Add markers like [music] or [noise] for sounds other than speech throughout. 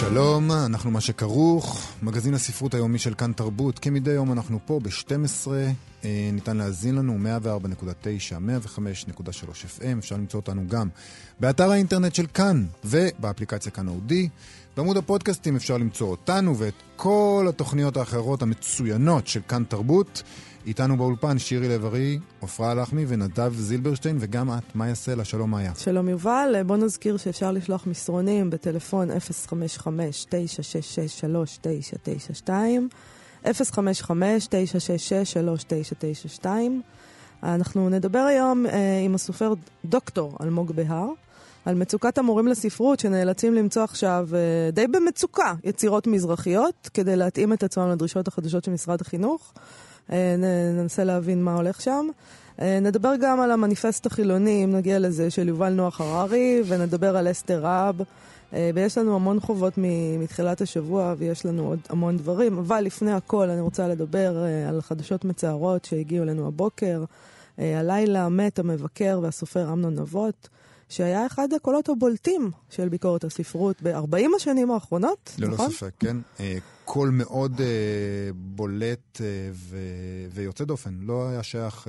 שלום, אנחנו מה שכרוך, מגזין הספרות היומי של כאן תרבות. כמדי יום אנחנו פה ב-12, אה, ניתן להאזין לנו 104.9, 105.3 FM, אפשר למצוא אותנו גם באתר האינטרנט של כאן ובאפליקציה כאן אודי. בעמוד הפודקאסטים אפשר למצוא אותנו ואת כל התוכניות האחרות המצוינות של כאן תרבות. איתנו באולפן שירי לב-ארי, עפרה לחמי ונדב זילברשטיין, וגם את, מאיה סלע. שלום מאיה. שלום יובל, בוא נזכיר שאפשר לשלוח מסרונים בטלפון 055-966-3992, 055-966-3992. אנחנו נדבר היום אה, עם הסופר דוקטור אלמוג בהר. על מצוקת המורים לספרות שנאלצים למצוא עכשיו, אה, די במצוקה, יצירות מזרחיות, כדי להתאים את עצמם לדרישות החדשות של משרד החינוך. אה, ננסה להבין מה הולך שם. אה, נדבר גם על המניפסט החילוני, אם נגיע לזה, של יובל נוח הררי, ונדבר על אסתר רב. אה, ויש לנו המון חובות מתחילת השבוע, ויש לנו עוד המון דברים. אבל לפני הכל, אני רוצה לדבר על חדשות מצערות שהגיעו אלינו הבוקר. הלילה מת המבקר והסופר אמנון נבות. שהיה אחד הקולות הבולטים של ביקורת הספרות ב-40 השנים האחרונות, ללא נכון? ללא ספק, כן. אה, קול מאוד uh, בולט uh, ו- ויוצא דופן. לא היה שייך...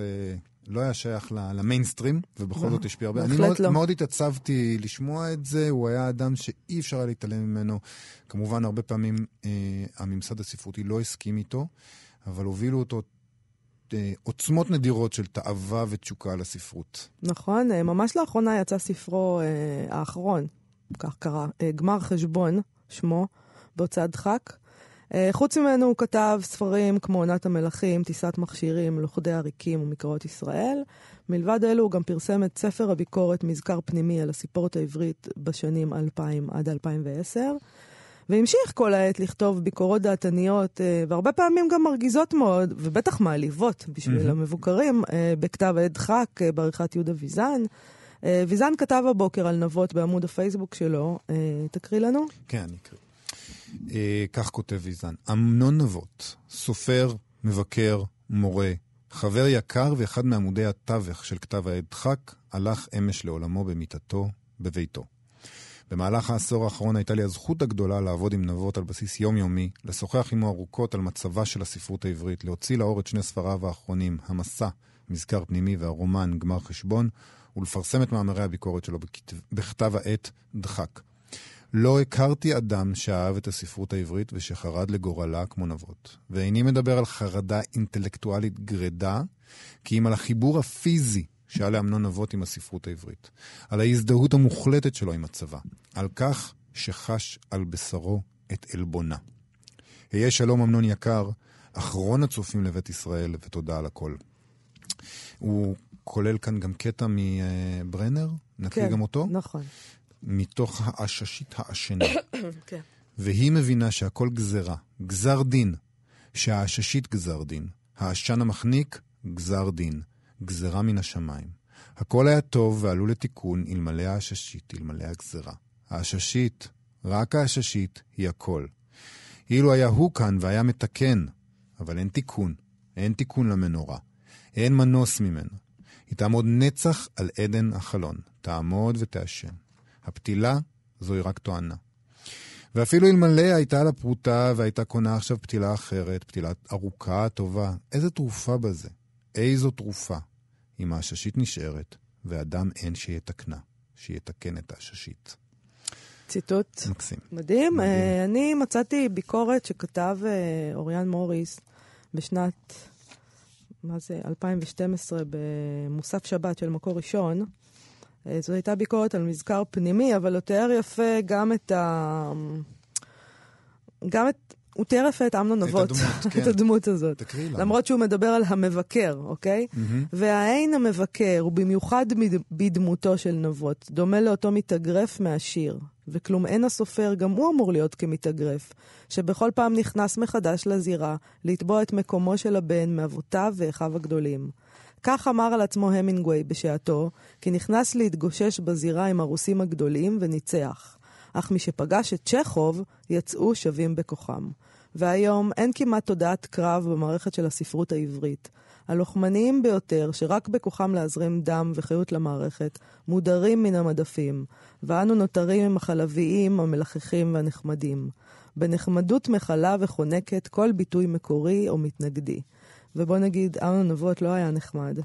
לא היה שייך למיינסטרים, ובכל לא, זאת השפיע הרבה. אני מאוד, לא. מאוד התעצבתי לשמוע את זה, הוא היה אדם שאי אפשר היה להתעלם ממנו. כמובן, הרבה פעמים אה, הממסד הספרותי לא הסכים איתו, אבל הובילו אותו אה, עוצמות נדירות של תאווה ותשוקה לספרות. נכון, אה, ממש לאחרונה יצא ספרו אה, האחרון, כך קרה, אה, גמר חשבון, שמו, בהוצאת דחק. אה, חוץ ממנו הוא כתב ספרים כמו עונת המלכים, טיסת מכשירים, לוכדי עריקים ומקראות ישראל. מלבד אלו הוא גם פרסם את ספר הביקורת מזכר פנימי על הסיפורת העברית בשנים 2000 עד 2010. והמשיך כל העת לכתוב ביקורות דעתניות, אה, והרבה פעמים גם מרגיזות מאוד, ובטח מעליבות בשביל mm-hmm. המבוקרים, אה, בכתב עת דחק אה, בעריכת יהודה ויזן. ויזן כתב הבוקר על נבות בעמוד הפייסבוק שלו, תקריא לנו? כן, אני אקריא. כך כותב ויזן, אמנון נבות, סופר, מבקר, מורה, חבר יקר ואחד מעמודי התווך של כתב העת דחק, הלך אמש לעולמו במיטתו, בביתו. במהלך העשור האחרון הייתה לי הזכות הגדולה לעבוד עם נבות על בסיס יומיומי, לשוחח עמו ארוכות על מצבה של הספרות העברית, להוציא לאור את שני ספריו האחרונים, המסע, מזכר פנימי והרומן, גמר חשבון, ולפרסם את מאמרי הביקורת שלו בכתב, בכתב העת דחק. לא הכרתי אדם שאהב את הספרות העברית ושחרד לגורלה כמו נבות. ואיני מדבר על חרדה אינטלקטואלית גרידה, כי אם על החיבור הפיזי שהיה לאמנון אבות עם הספרות העברית, על ההזדהות המוחלטת שלו עם הצבא, על כך שחש על בשרו את עלבונה. היה שלום אמנון יקר, אחרון הצופים לבית ישראל, ותודה על הכל. הוא כולל כאן גם קטע מברנר, נקריא כן, גם אותו. נכון. מתוך העששית העשנה. [coughs] כן. והיא מבינה שהכל גזרה, גזר דין, שהעששית גזר דין, העשן המחניק, גזר דין. גזרה מן השמיים. הכל היה טוב ועלול לתיקון אלמלא העששית, אלמלא הגזרה. העששית, רק העששית, היא הכל. אילו היה הוא כאן והיה מתקן, אבל אין תיקון, אין תיקון למנורה. אין מנוס ממנו. היא תעמוד נצח על עדן החלון, תעמוד ותעשן. הפתילה, זוהי רק טוענה. ואפילו אלמלא הייתה לה פרוטה והייתה קונה עכשיו פתילה אחרת, פתילה ארוכה, טובה, איזה תרופה בזה? איזו תרופה? אם העששית נשארת, ואדם אין שיתקנה, שיתקן את העששית. ציטוט. מקסים. מדהים. מדהים. Uh, אני מצאתי ביקורת שכתב uh, אוריאן מוריס בשנת, מה זה, 2012, במוסף שבת של מקור ראשון. Uh, זו הייתה ביקורת על מזכר פנימי, אבל הוא תיאר יפה גם את ה... גם את הוא תיאר יפה את אמנון נבות, [laughs] כן. את הדמות הזאת. תקריאי לנו. למרות שהוא מדבר על המבקר, אוקיי? Mm-hmm. והאין המבקר, ובמיוחד בדמותו של נבות, דומה לאותו מתאגרף מהשיר, וכלום אין הסופר גם הוא אמור להיות כמתאגרף, שבכל פעם נכנס מחדש לזירה, לתבוע את מקומו של הבן מאבותיו ואחיו הגדולים. כך אמר על עצמו המינגווי בשעתו, כי נכנס להתגושש בזירה עם הרוסים הגדולים וניצח. אך משפגש את צ'כוב, יצאו שווים בכוחם. והיום אין כמעט תודעת קרב במערכת של הספרות העברית. הלוחמניים ביותר, שרק בכוחם להזרים דם וחיות למערכת, מודרים מן המדפים, ואנו נותרים עם החלביים, המלחכים והנחמדים. בנחמדות מכלה וחונקת כל ביטוי מקורי או מתנגדי. ובוא נגיד, אמנון נבות לא היה נחמד,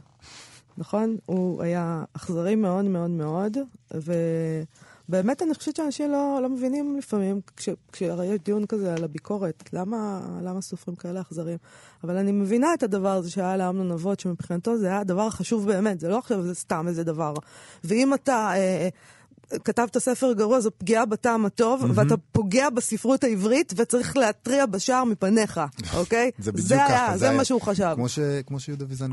נכון? הוא היה אכזרי מאוד מאוד מאוד, ובאמת אני חושבת שאנשים לא, לא מבינים לפעמים, כש, כשהרי יש דיון כזה על הביקורת, למה, למה סופרים כאלה אכזרים? אבל אני מבינה את הדבר הזה שהיה לאמנון נבות, שמבחינתו זה היה הדבר החשוב באמת, זה לא עכשיו זה סתם איזה דבר. ואם אתה... אה, כתבת ספר גרוע, זו פגיעה בטעם הטוב, mm-hmm. ואתה פוגע בספרות העברית וצריך להתריע בשער מפניך, [laughs] אוקיי? זה בדיוק זה ככה. היה, זה מה שהוא חשב. כמו, ש, כמו שיהודה ויזן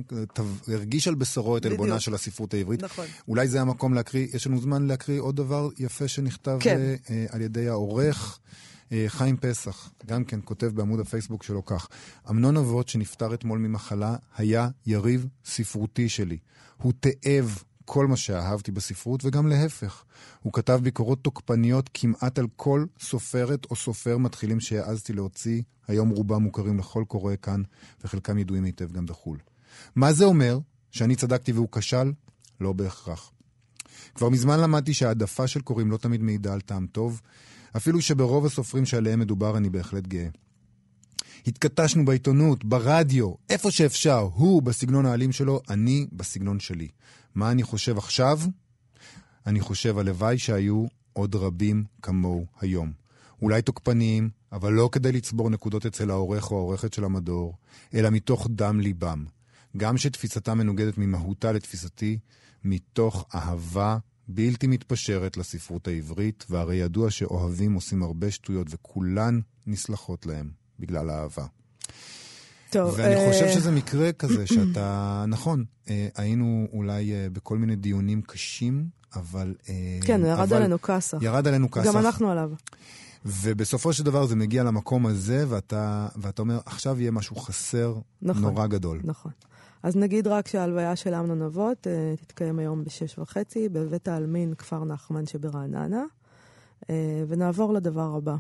הרגיש על בשרו את עלבונה. של הספרות העברית. נכון. אולי זה המקום להקריא, יש לנו זמן להקריא עוד דבר יפה שנכתב כן. אה, אה, על ידי העורך. אה, חיים פסח, גם כן כותב בעמוד הפייסבוק שלו כך: אמנון אבות, שנפטר אתמול ממחלה, היה יריב ספרותי שלי. הוא תאב כל מה שאהבתי בספרות, וגם להפך. הוא כתב ביקורות תוקפניות כמעט על כל סופרת או סופר מתחילים שהעזתי להוציא, היום רובם מוכרים לכל קורא כאן, וחלקם ידועים היטב גם בחו"ל. מה זה אומר? שאני צדקתי והוא כשל? לא בהכרח. כבר מזמן למדתי שהעדפה של קוראים לא תמיד מעידה על טעם טוב, אפילו שברוב הסופרים שעליהם מדובר אני בהחלט גאה. התכתשנו בעיתונות, ברדיו, איפה שאפשר, הוא בסגנון האלים שלו, אני בסגנון שלי. מה אני חושב עכשיו? אני חושב הלוואי שהיו עוד רבים כמוהו היום. אולי תוקפניים, אבל לא כדי לצבור נקודות אצל העורך או העורכת של המדור, אלא מתוך דם ליבם. גם שתפיסתה מנוגדת ממהותה לתפיסתי, מתוך אהבה בלתי מתפשרת לספרות העברית, והרי ידוע שאוהבים עושים הרבה שטויות וכולן נסלחות להם בגלל האהבה. טוב, ואני אה, חושב שזה מקרה כזה שאתה, [clears throat] נכון, אה, היינו אולי אה, בכל מיני דיונים קשים, אבל... אה, כן, ירד אבל עלינו כסח. ירד עלינו כסח. גם אנחנו עליו. ובסופו של דבר זה מגיע למקום הזה, ואתה, ואתה אומר, עכשיו יהיה משהו חסר נכון. נורא גדול. נכון. אז נגיד רק שההלוויה של אמנון אבות אה, תתקיים היום בשש וחצי בבית העלמין כפר נחמן שברעננה, אה, ונעבור לדבר הבא.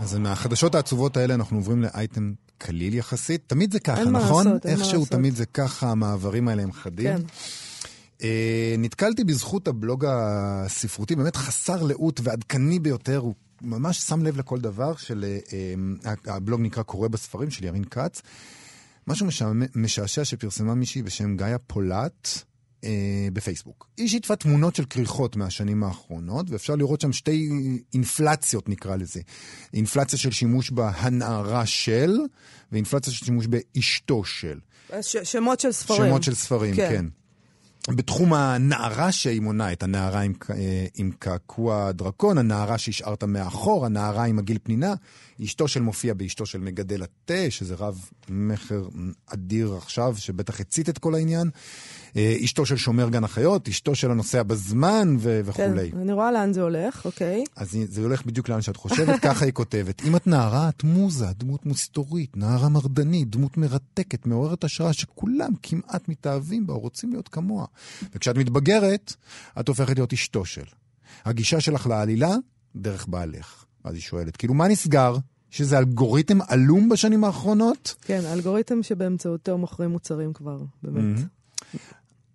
אז מהחדשות העצובות האלה אנחנו עוברים לאייטם קליל יחסית. תמיד זה ככה, אין מה נכון? לעשות, אין מה איכשהו לעשות. תמיד זה ככה, המעברים האלה הם חדים. כן. אה, נתקלתי בזכות הבלוג הספרותי, באמת חסר לאות ועדכני ביותר, הוא ממש שם לב לכל דבר, של, אה, אה, הבלוג נקרא קורא בספרים של ירין כץ. משהו משעשע שפרסמה מישהי בשם גאיה פולט אה, בפייסבוק. היא שיתפה תמונות של כריכות מהשנים האחרונות, ואפשר לראות שם שתי אינפלציות נקרא לזה. אינפלציה של שימוש בהנערה של, ואינפלציה של שימוש באשתו של. ש- שמות של ספרים. שמות של ספרים, כן. כן. בתחום הנערה שהיא מונה, את הנערה עם, אה, עם קעקוע דרקון, הנערה שהשארת מאחור, הנערה עם עגיל פנינה, אשתו של מופיע באשתו של מגדל התה, שזה רב מכר אדיר עכשיו, שבטח הצית את כל העניין. אה, אשתו של שומר גן החיות, אשתו של הנוסע בזמן ו- כן, וכולי. אני רואה לאן זה הולך, אוקיי. אז זה הולך בדיוק לאן שאת חושבת, [laughs] ככה היא כותבת. אם את נערה, את מוזה, דמות מסתורית, נערה מרדנית, דמות מרתקת, מעוררת השראה, שכולם כמעט מתאהבים בה או רוצים להיות כמוה. וכשאת מתבגרת, את הופכת להיות אשתו של. הגישה שלך לעלילה, דרך בעלך. אז היא שואלת, כאילו, מה נסגר? שזה אלגוריתם עלום בשנים האחרונות? כן, אלגוריתם שבאמצעותו מוכרים מוצרים כבר, באמת.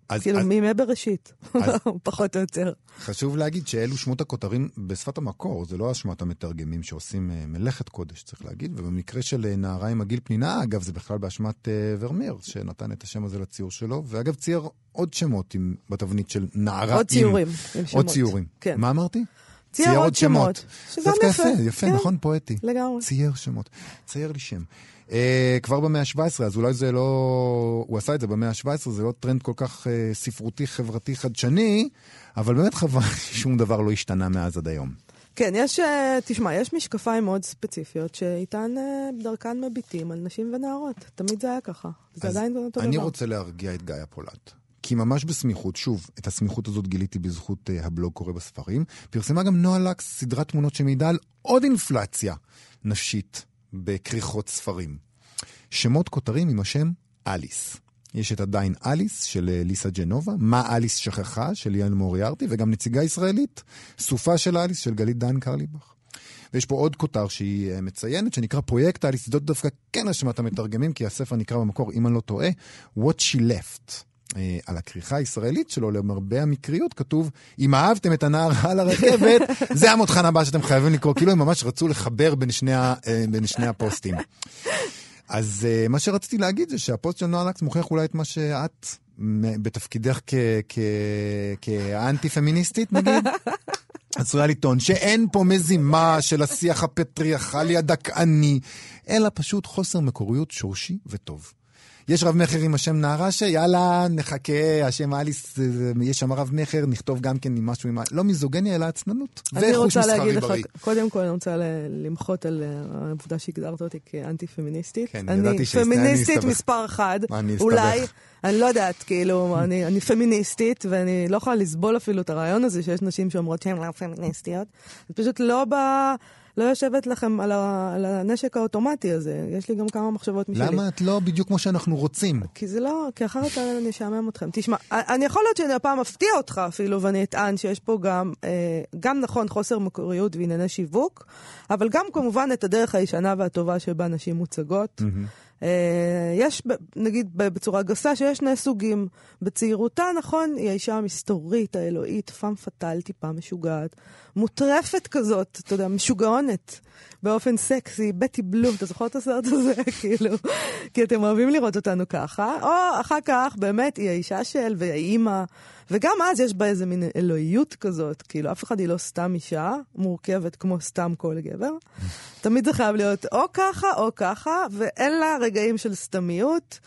אז, כאילו, אז מימי בראשית, אז- [laughs] פחות או יותר. חשוב להגיד שאלו שמות הכותרים בשפת המקור, זה לא אשמת המתרגמים שעושים אה, מלאכת קודש, צריך להגיד, ובמקרה של אה, נערה עם עגיל פנינה, אגב, זה בכלל באשמת אה, ורמיר, שנתן את השם הזה לציור שלו, ואגב, צייר עוד שמות עם, בתבנית של נערה עוד עם... ציורים. עם שמות. עוד ציורים. כן. מה אמרתי? צייר עוד שמות. שגם דווקא יפה. יפה, יפה, כן, נכון? פואטי. לגמרי. צייר שמות. צייר לי שם. Uh, כבר במאה ה-17, אז אולי זה לא... הוא עשה את זה במאה ה-17, זה לא טרנד כל כך uh, ספרותי, חברתי, חדשני, אבל באמת חבל [laughs] ששום דבר לא השתנה מאז עד היום. כן, יש, אה, תשמע, יש משקפיים מאוד ספציפיות שאיתן אה, דרכן מביטים על נשים ונערות. תמיד זה היה ככה. זה עדיין אותו דבר. אני רוצה להרגיע את גיא פולט. כי ממש בסמיכות, שוב, את הסמיכות הזאת גיליתי בזכות uh, הבלוג קורא בספרים, פרסמה גם נועה לקס סדרת תמונות שמעידה על עוד אינפלציה נפשית בכריכות ספרים. שמות כותרים עם השם אליס. יש את עדיין אליס של אה, ליסה ג'נובה, מה אליס שכחה של ליאן מוריארטי, וגם נציגה ישראלית, סופה של אליס של גלית דן קרליבך. ויש פה עוד כותר שהיא אה, מציינת, שנקרא פרויקט אליס, זאת דווקא כן אשמת המתרגמים, כי הספר נקרא במקור, אם אני לא טועה, What She Left. אה, על הכריכה הישראלית שלו, למרבה המקריות, כתוב, אם אהבתם את הנער על הרכבת, [laughs] זה המותחן הבא שאתם חייבים לקרוא. כאילו הם ממש רצו לחבר בין שני, ה, אה, בין שני הפוסטים. אז uh, מה שרציתי להגיד זה שהפוסט של נועה לקס מוכיח אולי את מה שאת, בתפקידך כאנטי-פמיניסטית נגיד, עשויה לטעון שאין פה מזימה של השיח הפטריארכלי הדכאני, אלא פשוט חוסר מקוריות שורשי וטוב. יש רב מכר עם השם נערה שיאללה, נחכה, השם אליס, יש שם רב מכר, נכתוב גם כן עם משהו עם... לא מיזוגניה, אלא עצננות. אני רוצה להגיד מסחרי לך, בריא. קודם כל אני רוצה למחות על אה, העובדה שהגדרת אותי כאנטי-פמיניסטית. כן, אני ידעתי שהסתיים, אני פמיניסטית. מספר אחד, אני. אולי, אני לא יודעת, כאילו, אני אני פמיניסטית, ואני לא יכולה לסבול אפילו את הרעיון הזה שיש נשים שאומרות שהן לא פמיניסטיות. פשוט לא ב... לא יושבת לכם על, ה, על הנשק האוטומטי הזה. יש לי גם כמה מחשבות משלי. למה את לא בדיוק כמו שאנחנו רוצים? כי זה לא, כי אחרת אני אשעמם אתכם. תשמע, אני יכול להיות שאני הפעם אפתיע אותך אפילו, ואני אטען שיש פה גם, אה, גם נכון חוסר מקוריות וענייני שיווק, אבל גם כמובן את הדרך הישנה והטובה שבה נשים מוצגות. אה, יש, נגיד בצורה גסה, שיש שני סוגים. בצעירותה, נכון, היא האישה המסתורית, האלוהית, פאם פאטל, טיפה משוגעת. מוטרפת כזאת, אתה יודע, משוגעונת, באופן סקסי, בטי בלו, אתה זוכר את הסרט הזה? [laughs] כאילו, כי אתם אוהבים לראות אותנו ככה. או אחר כך, באמת, היא האישה של, והאימא, וגם אז יש בה איזה מין אלוהיות כזאת, כאילו, אף אחד היא לא סתם אישה, מורכבת כמו סתם כל גבר. [laughs] תמיד זה חייב להיות או ככה או ככה, ואין לה רגעים של סתמיות.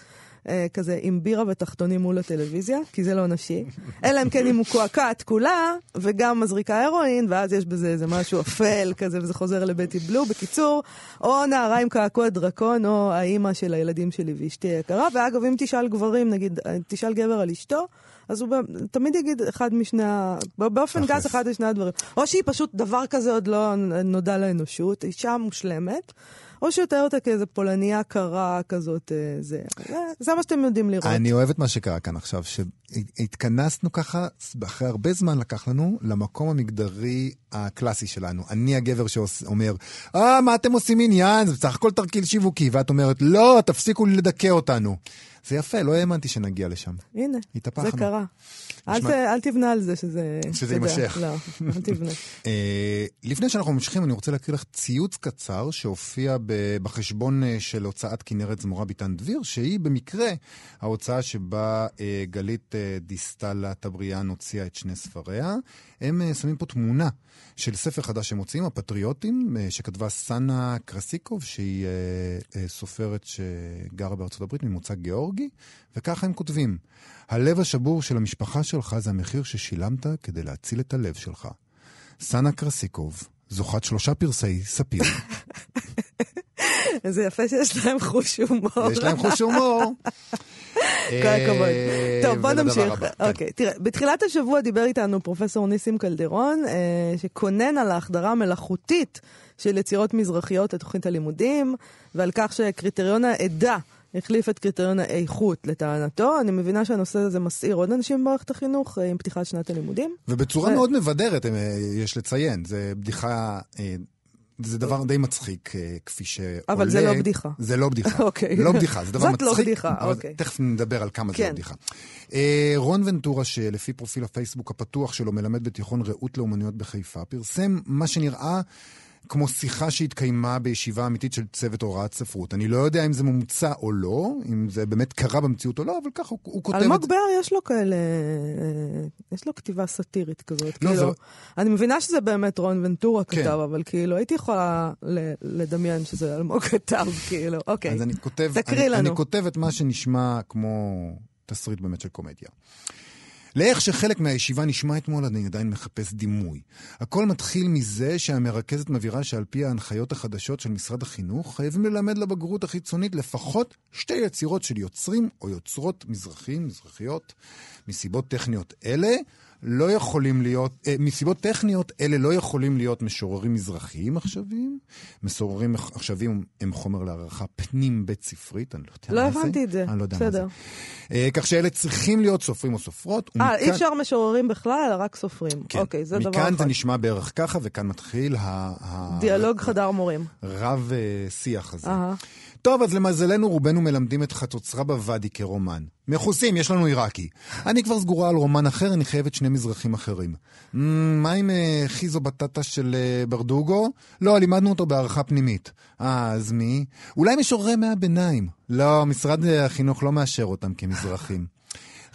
אה, כזה עם בירה ותחתונים מול הטלוויזיה, כי זה לא נשי. אלא אם כן היא מקועקעת כולה, וגם מזריקה הרואין, ואז יש בזה איזה משהו אפל כזה, וזה חוזר לבטי בלו. בקיצור, או נערה עם קעקוע דרקון, או האימא של הילדים שלי ואשתי היקרה. ואגב, אם תשאל גברים, נגיד, אה, תשאל גבר על אשתו, אז הוא תמיד יגיד אחד משני ה... באופן. גס אחד משני הדברים. או שהיא פשוט, דבר כזה עוד לא נודע לאנושות, אישה מושלמת, או שהוא יתאר אותה כאיזה פולניה קרה כזאת, אה, זה. זה, מה שאתם יודעים לראות. אני אוהב את מה שקרה כאן עכשיו, שהתכנסנו ככה, אחרי הרבה זמן לקח לנו, למקום המגדרי הקלאסי שלנו. אני הגבר שאומר, אה, מה אתם עושים עניין? זה בסך הכל תרגיל שיווקי. ואת אומרת, לא, תפסיקו לדכא אותנו. זה יפה, לא האמנתי שנגיע לשם. הנה, התהפכנו. זה קרה. אל, נשמע- ת, אל תבנה על זה שזה... שזה יימשך. לא, אל תבנה. [laughs] אה, לפני שאנחנו ממשיכים, אני רוצה להקריא לך ציוץ קצר שהופיע בחשבון אה, של הוצאת כנרת זמורה ביטן דביר, שהיא במקרה ההוצאה שבה אה, גלית דיסטל אטבריאן הוציאה את שני ספריה. הם שמים פה תמונה של ספר חדש שהם מוציאים, הפטריוטים, שכתבה סאנה קרסיקוב, שהיא סופרת שגרה בארצות הברית ממוצא גיאורגי, וככה הם כותבים: הלב השבור של המשפחה שלך זה המחיר ששילמת כדי להציל את הלב שלך. סאנה קרסיקוב, זוכת שלושה פרסי ספיר. זה יפה שיש להם חוש הומור. יש להם חוש הומור. כל הכבוד. אה, טוב, בוא נמשיך. כן. אוקיי, תראה, בתחילת השבוע דיבר איתנו פרופסור ניסים קלדרון, אה, שקונן על ההחדרה המלאכותית של יצירות מזרחיות לתוכנית הלימודים, ועל כך שקריטריון העדה החליף את קריטריון האיכות לטענתו. אני מבינה שהנושא הזה מסעיר עוד אנשים במערכת החינוך אה, עם פתיחת שנת הלימודים. ובצורה ו- מאוד מבדרת, אה, יש לציין. זה בדיחה... אה, זה דבר די מצחיק, אה, כפי שעולה. אבל זה לא בדיחה. זה לא בדיחה. [laughs] אוקיי. לא בדיחה, זה דבר זאת מצחיק. לא בדיחה, אוקיי. תכף נדבר על כמה זה כן. לא בדיחה. אה, רון ונטורה, שלפי פרופיל הפייסבוק הפתוח שלו, מלמד בתיכון רעות לאומנויות בחיפה, פרסם מה שנראה... כמו שיחה שהתקיימה בישיבה אמיתית של צוות הוראת ספרות. אני לא יודע אם זה מומצא או לא, אם זה באמת קרה במציאות או לא, אבל ככה הוא, הוא כותב את אלמוג זה. בר יש לו כאלה, אה, יש לו כתיבה סאטירית כזאת. לא, כאילו, זה- אני מבינה שזה באמת רון ונטורה כן. כתב, אבל כאילו הייתי יכולה ל- לדמיין שזה אלמוג כתב, כאילו, אוקיי. אז אני כותב, תקריא אני, לנו. אני כותב את מה שנשמע כמו תסריט באמת של קומדיה. לאיך שחלק מהישיבה נשמע אתמול, אני עדיין מחפש דימוי. הכל מתחיל מזה שהמרכזת מבהירה שעל פי ההנחיות החדשות של משרד החינוך, חייבים ללמד לבגרות החיצונית לפחות שתי יצירות של יוצרים או יוצרות מזרחים, מזרחיות, מסיבות טכניות אלה. לא יכולים להיות, אה, מסיבות טכניות, אלה לא יכולים להיות משוררים מזרחיים עכשוויים. משוררים עכשוויים הם חומר להערכה פנים בית ספרית, אני לא יודע לא מה זה. הבנתי את זה, אני לא יודע בסדר. מה זה. אה, כך שאלה צריכים להיות סופרים או סופרות. אה, אי אפשר משוררים בכלל, אלא רק סופרים. כן. אוקיי, זה דבר מכאן אחד. זה נשמע בערך ככה, וכאן מתחיל ה- ה- דיאלוג חדר מורים. רב אה, שיח הזה. טוב, אז למזלנו רובנו מלמדים את חצוצרה בוואדי כרומן. מכוסים, יש לנו עיראקי. אני כבר סגורה על רומן אחר, אני חייבת שני מזרחים אחרים. מה עם אה, חיזו בטטה של אה, ברדוגו? לא, לימדנו אותו בהערכה פנימית. אה, אז מי? אולי משוררי ימי הביניים. לא, משרד אה, החינוך לא מאשר אותם כמזרחים.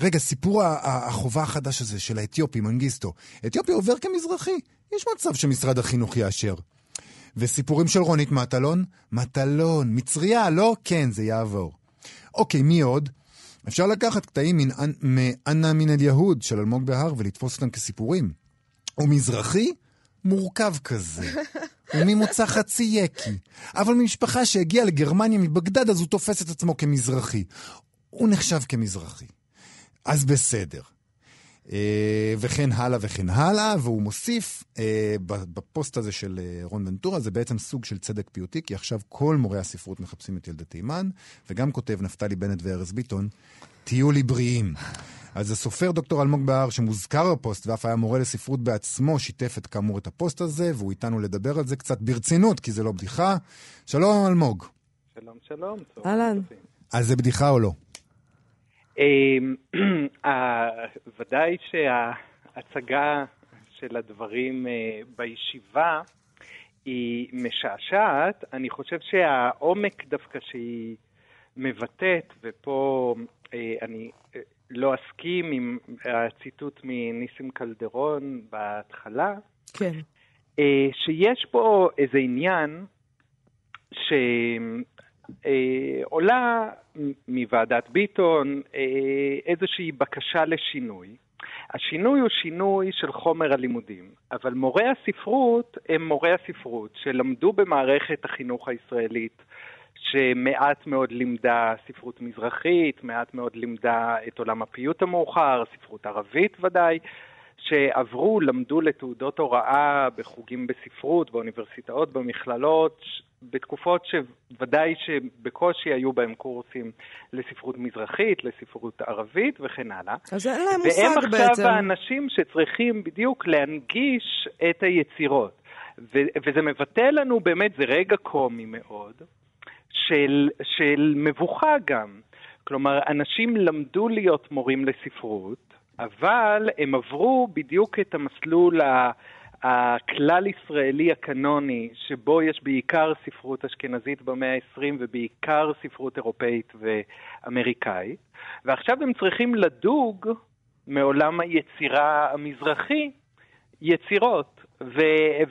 רגע, סיפור החובה החדש הזה של האתיופי, מנגיסטו. אתיופיה עובר כמזרחי. יש מצב שמשרד החינוך יאשר. וסיפורים של רונית מטלון? מטלון, מצריה, לא? כן, זה יעבור. אוקיי, מי עוד? אפשר לקחת קטעים מאנה מן אל-יהוד של אלמוג בהר ולתפוס אותם כסיפורים. הוא מזרחי? מורכב כזה. הוא ממוצא חצי יקי. אבל ממשפחה שהגיעה לגרמניה מבגדד, אז הוא תופס את עצמו כמזרחי. הוא נחשב כמזרחי. אז בסדר. אה, וכן הלאה וכן הלאה, והוא מוסיף אה, בפוסט הזה של אה, רון ונטורה, זה בעצם סוג של צדק פיוטי, כי עכשיו כל מורי הספרות מחפשים את ילדי תימן, וגם כותב נפתלי בנט וארז ביטון, תהיו לי בריאים. אז הסופר דוקטור אלמוג בהר, שמוזכר בפוסט, ואף היה מורה לספרות בעצמו, שיתף את כאמור את הפוסט הזה, והוא איתנו לדבר על זה קצת ברצינות, כי זה לא בדיחה. שלום אלמוג. שלום, שלום. אהלן. אז זה בדיחה או לא? אמ, [clears throat] ודאי שההצגה של הדברים אה, בישיבה היא משעשעת. אני חושב שהעומק דווקא שהיא מבטאת, ופה אה, אני אה, לא אסכים עם הציטוט מניסים קלדרון בהתחלה, כן. שיש פה איזה עניין שעולה מוועדת ביטון אה, איזושהי בקשה לשינוי. השינוי הוא שינוי של חומר הלימודים, אבל מורי הספרות הם מורי הספרות שלמדו במערכת החינוך הישראלית, שמעט מאוד לימדה ספרות מזרחית, מעט מאוד לימדה את עולם הפיוט המאוחר, ספרות ערבית ודאי, שעברו, למדו לתעודות הוראה בחוגים בספרות, באוניברסיטאות, במכללות, בתקופות שוודאי שבקושי היו בהם קורסים לספרות מזרחית, לספרות ערבית וכן הלאה. אז אין להם והם מושג עכשיו בעצם. האנשים שצריכים בדיוק להנגיש את היצירות. ו- וזה מבטא לנו באמת, זה רגע קומי מאוד, של, של מבוכה גם. כלומר, אנשים למדו להיות מורים לספרות, אבל הם עברו בדיוק את המסלול הכלל-ישראלי הקנוני, שבו יש בעיקר ספרות אשכנזית במאה ה-20 ובעיקר ספרות אירופאית ואמריקאית, ועכשיו הם צריכים לדוג מעולם היצירה המזרחי יצירות, ו-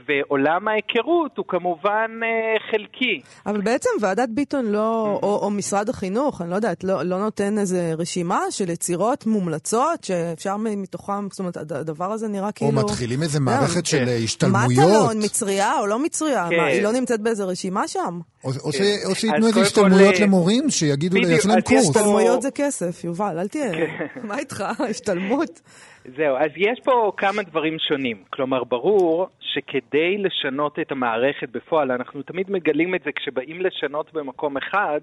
ועולם ההיכרות הוא כמובן אה, חלקי. אבל בעצם ועדת ביטון לא, או, או משרד החינוך, אני לא יודעת, לא, לא נותן איזה רשימה של יצירות מומלצות שאפשר מ- מתוכם, זאת אומרת, הד- הדבר הזה נראה או כאילו... מתחילים איזה מערכת של כן. אה, השתלמויות. מטלון, מצריה או לא מצריה? כן. מה, היא לא נמצאת באיזה רשימה שם? או, או, ש, כן. או שייתנו אז איזה השתלמויות כל, למורים, שיגידו, יעשו להם יש קורס. השתלמויות זה כסף, יובל, אל תהיה... כן. מה איתך? השתלמות? זהו, אז יש פה כמה דברים שונים. כלומר, ברור שכדי לשנות את המערכת בפועל, אנחנו תמיד מגלים את זה כשבאים לשנות במקום אחד,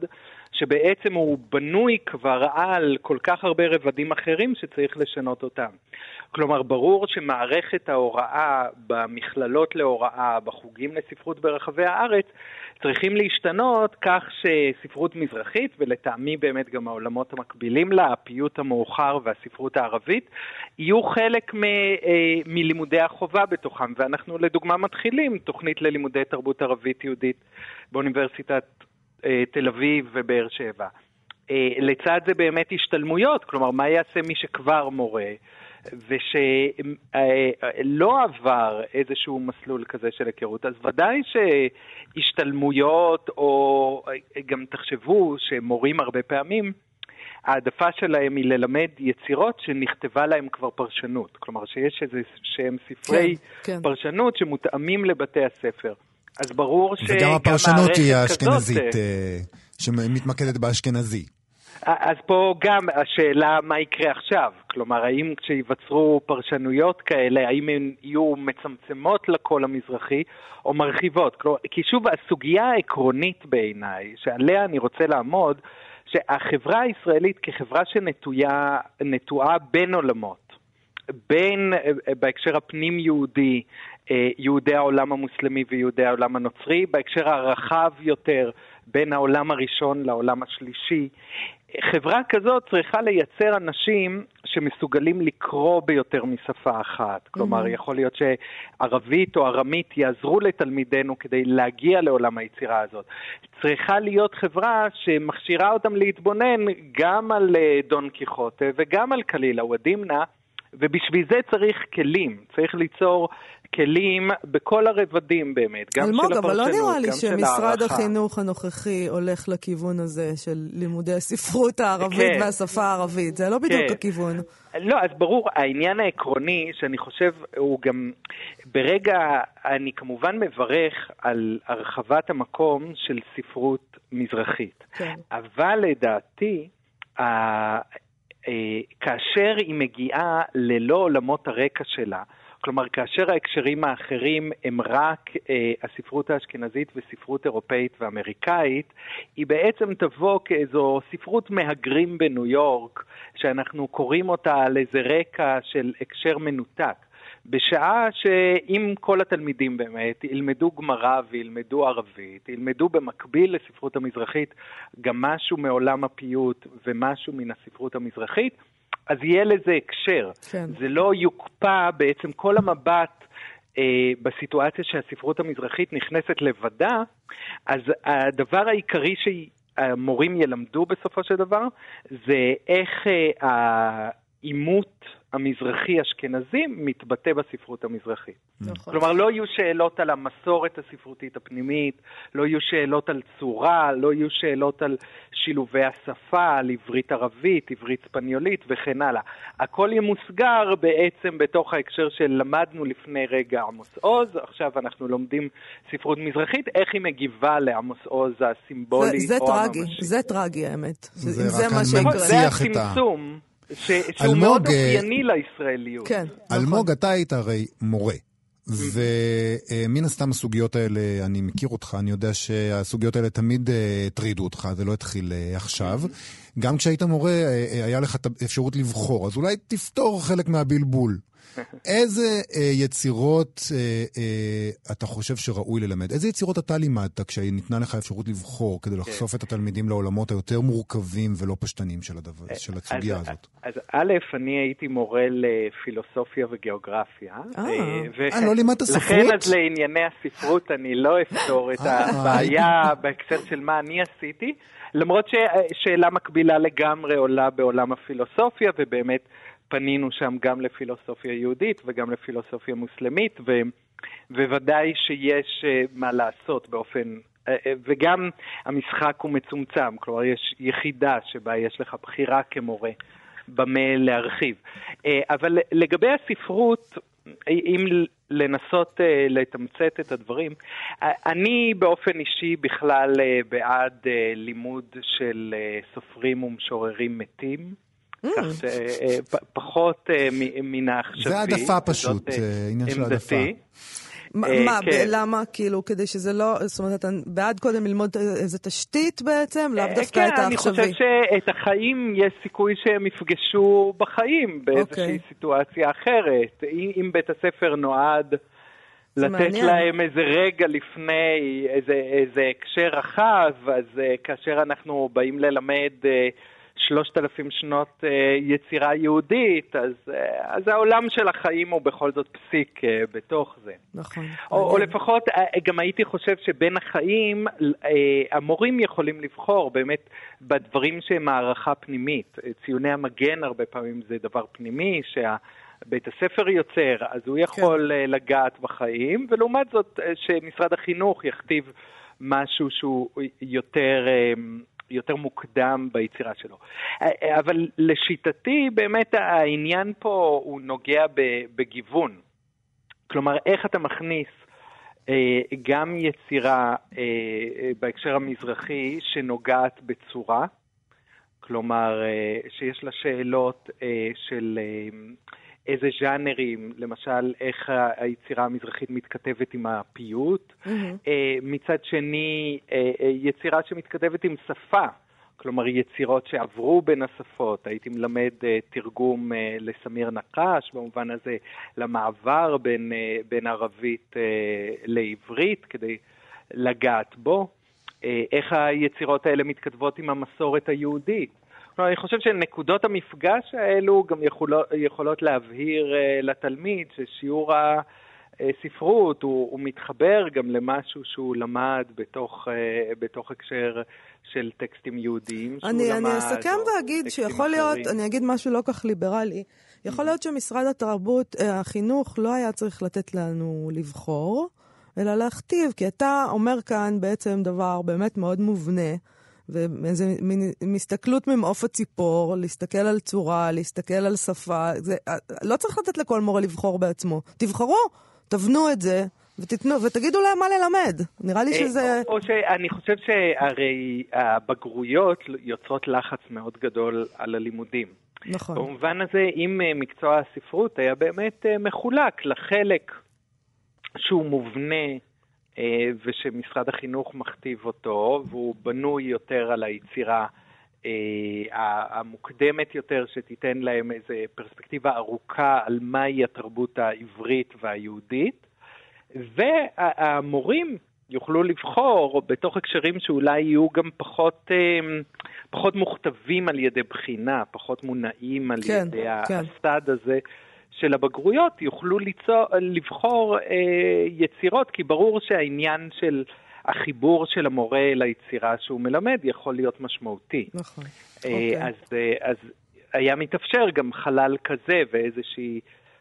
שבעצם הוא בנוי כבר על כל כך הרבה רבדים אחרים שצריך לשנות אותם. כלומר, ברור שמערכת ההוראה במכללות להוראה, בחוגים לספרות ברחבי הארץ, צריכים להשתנות כך שספרות מזרחית, ולטעמי באמת גם העולמות המקבילים לה, הפיוט המאוחר והספרות הערבית, יהיו חלק מ, אה, מלימודי החובה בתוכם. ואנחנו לדוגמה מתחילים תוכנית ללימודי תרבות ערבית יהודית באוניברסיטת אה, תל אביב ובאר שבע. אה, לצד זה באמת השתלמויות, כלומר, מה יעשה מי שכבר מורה? ושלא עבר איזשהו מסלול כזה של היכרות, אז ודאי שהשתלמויות, או גם תחשבו שמורים הרבה פעמים, ההעדפה שלהם היא ללמד יצירות שנכתבה להם כבר פרשנות. כלומר, שיש איזה שהם ספרי כן, כן. פרשנות שמותאמים לבתי הספר. אז ברור שגם וגם הפרשנות היא האשכנזית, אה, שמתמקדת באשכנזי. אז פה גם השאלה מה יקרה עכשיו. כלומר, האם כשיווצרו פרשנויות כאלה, האם הן יהיו מצמצמות לקול המזרחי או מרחיבות? כלומר, כי שוב, הסוגיה העקרונית בעיניי, שעליה אני רוצה לעמוד, שהחברה הישראלית כחברה שנטועה בין עולמות, בין, אה, בהקשר הפנים-יהודי, אה, יהודי העולם המוסלמי ויהודי העולם הנוצרי, בהקשר הרחב יותר, בין העולם הראשון לעולם השלישי. חברה כזאת צריכה לייצר אנשים שמסוגלים לקרוא ביותר משפה אחת. כלומר, Mhm. יכול להיות שערבית או ארמית יעזרו לתלמידינו כדי להגיע לעולם היצירה הזאת. צריכה להיות חברה שמכשירה אותם להתבונן גם על אה, דון קיחוטה וגם על קלילה ודמנה, ובשביל זה צריך כלים. צריך ליצור כלים בכל הרבדים באמת, גם אלמוג, של אבל הפרשנות, לא נראה לי גם של שמשרד הערכה. החינוך הנוכחי הולך לכיוון הזה של לימודי הספרות הערבית כן. והשפה הערבית. זה לא בדיוק כן. הכיוון. לא, אז ברור, העניין העקרוני, שאני חושב, הוא גם, ברגע, אני כמובן מברך על הרחבת המקום של ספרות מזרחית. כן. אבל לדעתי, כאשר היא מגיעה ללא עולמות הרקע שלה, כלומר, כאשר ההקשרים האחרים הם רק אה, הספרות האשכנזית וספרות אירופאית ואמריקאית, היא בעצם תבוא כאיזו ספרות מהגרים בניו יורק, שאנחנו קוראים אותה על איזה רקע של הקשר מנותק. בשעה שאם כל התלמידים באמת ילמדו גמרא וילמדו ערבית, ילמדו במקביל לספרות המזרחית גם משהו מעולם הפיוט ומשהו מן הספרות המזרחית, אז יהיה לזה הקשר. כן. זה לא יוקפא בעצם כל המבט אה, בסיטואציה שהספרות המזרחית נכנסת לבדה, אז הדבר העיקרי שהמורים ילמדו בסופו של דבר, זה איך אה, העימות המזרחי-אשכנזי מתבטא בספרות המזרחית. נכון. כלומר, לא יהיו שאלות על המסורת הספרותית הפנימית, לא יהיו שאלות על צורה, לא יהיו שאלות על שילובי השפה, על עברית-ערבית, עברית-ספניולית וכן הלאה. הכל ימוסגר בעצם בתוך ההקשר שלמדנו לפני רגע עמוס עוז, עכשיו אנחנו לומדים ספרות מזרחית, איך היא מגיבה לעמוס עוז הסימבולי זה, זה או טרגי, הממשי. זה טרגי האמת. זה זה רק מה אני שיקרה. נכון, זה הצמצום, ש- שהוא אלמוג, מאוד אה, אופייני לישראליות. כן, נכון. אלמוג, אתה היית הרי מורה. ומן הסתם הסוגיות האלה, אני מכיר אותך, אני יודע שהסוגיות האלה תמיד אה, הטרידו אותך, זה לא התחיל אה, עכשיו. גם כשהיית מורה, היה לך את האפשרות לבחור, אז אולי תפתור חלק מהבלבול. איזה אה, יצירות אה, אה, אתה חושב שראוי ללמד? איזה יצירות אתה לימדת כשניתנה לך אפשרות לבחור כדי לחשוף את התלמידים לעולמות היותר מורכבים ולא פשטניים של, הדבר, של הסוגיה אז, הזאת? אז א', אני הייתי מורה לפילוסופיה וגיאוגרפיה. אה. ו- אה, לא לימדת לכן ספרות? אז לענייני הספרות אני לא אפתור את אה. הבעיה בהקשר של מה אני עשיתי, למרות ששאלה מקבילה לגמרי עולה בעולם הפילוסופיה, ובאמת פנינו שם גם לפילוסופיה יהודית וגם לפילוסופיה מוסלמית, ו- וודאי שיש אה, מה לעשות באופן... אה, אה, וגם המשחק הוא מצומצם, כלומר יש יחידה שבה יש לך בחירה כמורה במה להרחיב. אבל לגבי הספרות, אם לנסות לתמצת את הדברים, אני באופן אישי בכלל בעד לימוד של סופרים ומשוררים מתים. כך שפחות מן העכשווי. זה העדפה פשוט, אה, אה, עניין של. העדפה. מה, אה, מה, כן. למה? כאילו, כדי שזה לא... זאת אומרת, אתה בעד קודם ללמוד איזה תשתית בעצם, לאו דווקא את כן, אני חושב העכשווי. שאת החיים יש סיכוי שהם יפגשו בחיים באיזושהי אוקיי. סיטואציה אחרת. אם, בית הספר נועד לתת מעניין. להם איזה רגע לפני איזה, איזה הקשר רחב, אז uh, כאשר אנחנו באים ללמד uh, שלושת אלפים שנות uh, יצירה יהודית, אז, uh, אז העולם של החיים הוא בכל זאת פסיק uh, בתוך זה. נכון. או, או. לפחות, אה, גם הייתי חושב שבין החיים, אה, המורים יכולים לבחור באמת בדברים שהם הערכה פנימית. אה, ציוני המגן הרבה פעמים זה דבר פנימי, שבית הספר יוצר, אז הוא יכול כן. לגעת בחיים, ולעומת זאת, אה, שמשרד החינוך יכתיב משהו שהוא יותר... אה, יותר מוקדם ביצירה שלו. אבל לשיטתי, באמת העניין פה הוא נוגע בגיוון. כלומר, איך אתה מכניס אה, גם יצירה אה, בהקשר המזרחי שנוגעת בצורה, כלומר, אה, שיש לה שאלות של איזה ז'אנרים, למשל, איך היצירה המזרחית מתכתבת עם הפיוט. Mm-hmm. מצד שני, יצירה שמתכתבת עם שפה. כלומר יצירות שעברו בין השפות. הייתי מלמד uh, תרגום uh, לסמיר נקש, במובן הזה למעבר בין, uh, בין ערבית uh, לעברית, כדי לגעת בו. Uh, איך היצירות האלה מתכתבות עם המסורת היהודית. כלומר, אני חושב שנקודות המפגש האלו גם יכולות, יכולות להבהיר uh, לתלמיד ששיעור ה... ספרות, הוא, הוא מתחבר גם למשהו שהוא למד בתוך, בתוך הקשר של טקסטים יהודיים שהוא אני, למד. אני אסכם ואגיד שיכול להיות, אני אגיד משהו לא כך ליברלי, יכול להיות שמשרד התרבות, אה, החינוך, לא היה צריך לתת לנו לבחור, אלא להכתיב, כי אתה אומר כאן בעצם דבר באמת מאוד מובנה. ואיזו מין הסתכלות ממעוף הציפור, להסתכל על צורה, להסתכל על שפה. זה, אה, לא צריך לתת לכל מורה לבחור בעצמו. תבחרו, תבנו את זה, ותתנו, ותגידו להם מה ללמד. נראה לי אה, שזה... או, או שאני חושב שהרי הבגרויות יוצרות לחץ מאוד גדול על הלימודים. נכון. במובן הזה, אם אה, מקצוע הספרות היה באמת מחולק לחלק שהוא מובנה ושמשרד החינוך מכתיב אותו, והוא בנוי יותר על היצירה המוקדמת יותר, שתיתן להם איזו פרספקטיבה ארוכה על מהי התרבות העברית והיהודית, והמורים יוכלו לבחור בתוך הקשרים שאולי יהיו גם פחות, אה, פחות מוכתבים על ידי בחינה, פחות מונעים על כן, ידי כן. הסד הזה של הבגרויות, יוכלו ליצור, לבחור אה, יצירות, כי ברור שהעניין של החיבור של המורה ליצירה שהוא מלמד יכול להיות משמעותי. נכון. אה, אוקיי. אז, אה, אז היה מתאפשר גם חלל כזה ואיזושהי...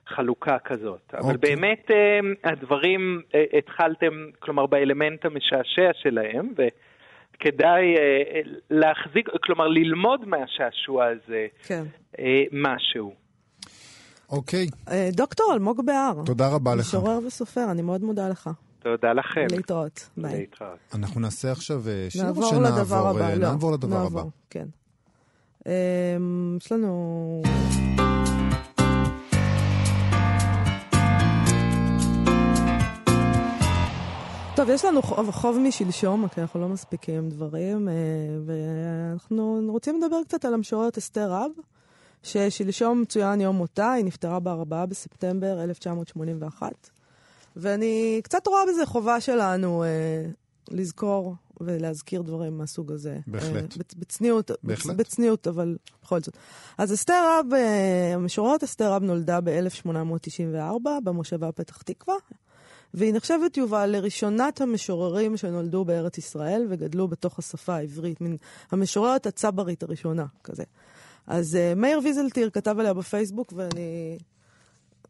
חלוקה כזאת. Okay. אבל אוקיי. באמת אה, הדברים אה, התחלתם, כלומר, באלמנט המשעשע שלהם, וכדאי אה, להחזיק, כלומר, ללמוד מהשעשוע הזה כן. משהו. אוקיי. Okay. דוקטור אלמוג בהר. תודה רבה לך. משורר וסופר, אני מאוד מודה לך. תודה לכם. להתראות. ביי. להתראות. אנחנו נעשה עכשיו שיר או שנעבור? לדבר הבא. לא, נעבור לדבר נעבור, הבא. כן. יש לנו... טוב, יש לנו חוב, חוב משלשום, כי אנחנו לא מספיקים דברים, אה, ואנחנו רוצים לדבר קצת על המשוררת אסתר רב, ששלשום צוין יום מותה, היא נפטרה ב-4 בספטמבר 1981, ואני קצת רואה בזה חובה שלנו אה, לזכור ולהזכיר דברים מהסוג הזה. בהחלט. אה, בצניעות, בהחלט. בצניעות, אבל בכל זאת. אז אסתר רב, אה, המשוררת אסתר רב נולדה ב-1894 במושבה פתח תקווה. והיא נחשבת, יובל, לראשונת המשוררים שנולדו בארץ ישראל וגדלו בתוך השפה העברית, מין המשוררת הצברית הראשונה, כזה. אז uh, מאיר ויזלטיר כתב עליה בפייסבוק, ואני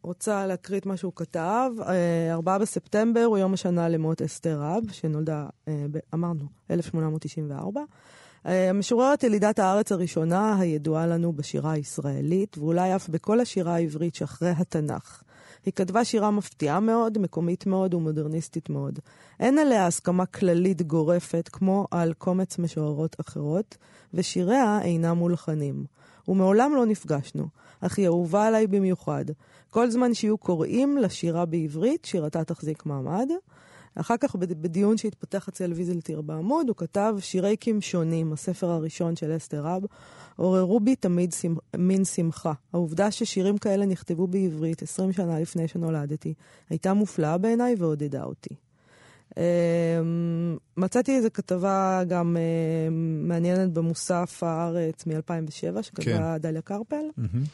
רוצה להקריא את מה שהוא כתב. Uh, אה, 4 בספטמבר הוא יום השנה למות אסתר רב, שנולדה, uh, אמרנו, 1894. Uh, המשוררת ילידת הארץ הראשונה, הידועה לנו בשירה הישראלית, ואולי אף בכל השירה העברית שאחרי התנ"ך. היא כתבה שירה מפתיעה מאוד, מקומית מאוד ומודרניסטית מאוד. אין עליה הסכמה כללית גורפת כמו על קומץ משוררות אחרות, ושיריה אינם מולחנים. ומעולם לא נפגשנו, אך היא אהובה עליי במיוחד. כל זמן שיהיו קוראים לשירה בעברית, שירתה תחזיק מעמד. אחר כך בדיון שהתפתח אצל ויזלטיר בעמוד, הוא כתב שירי קמשונים, הספר הראשון של אסתר רב, עוררו בי תמיד שמ... מין שמחה. העובדה ששירים כאלה נכתבו בעברית 20 שנה לפני שנולדתי, הייתה מופלאה בעיניי ועודדה אותי. Uh, מצאתי איזו כתבה גם uh, מעניינת במוסף הארץ מ-2007, שכתבה כן. דליה קרפל. Mm-hmm.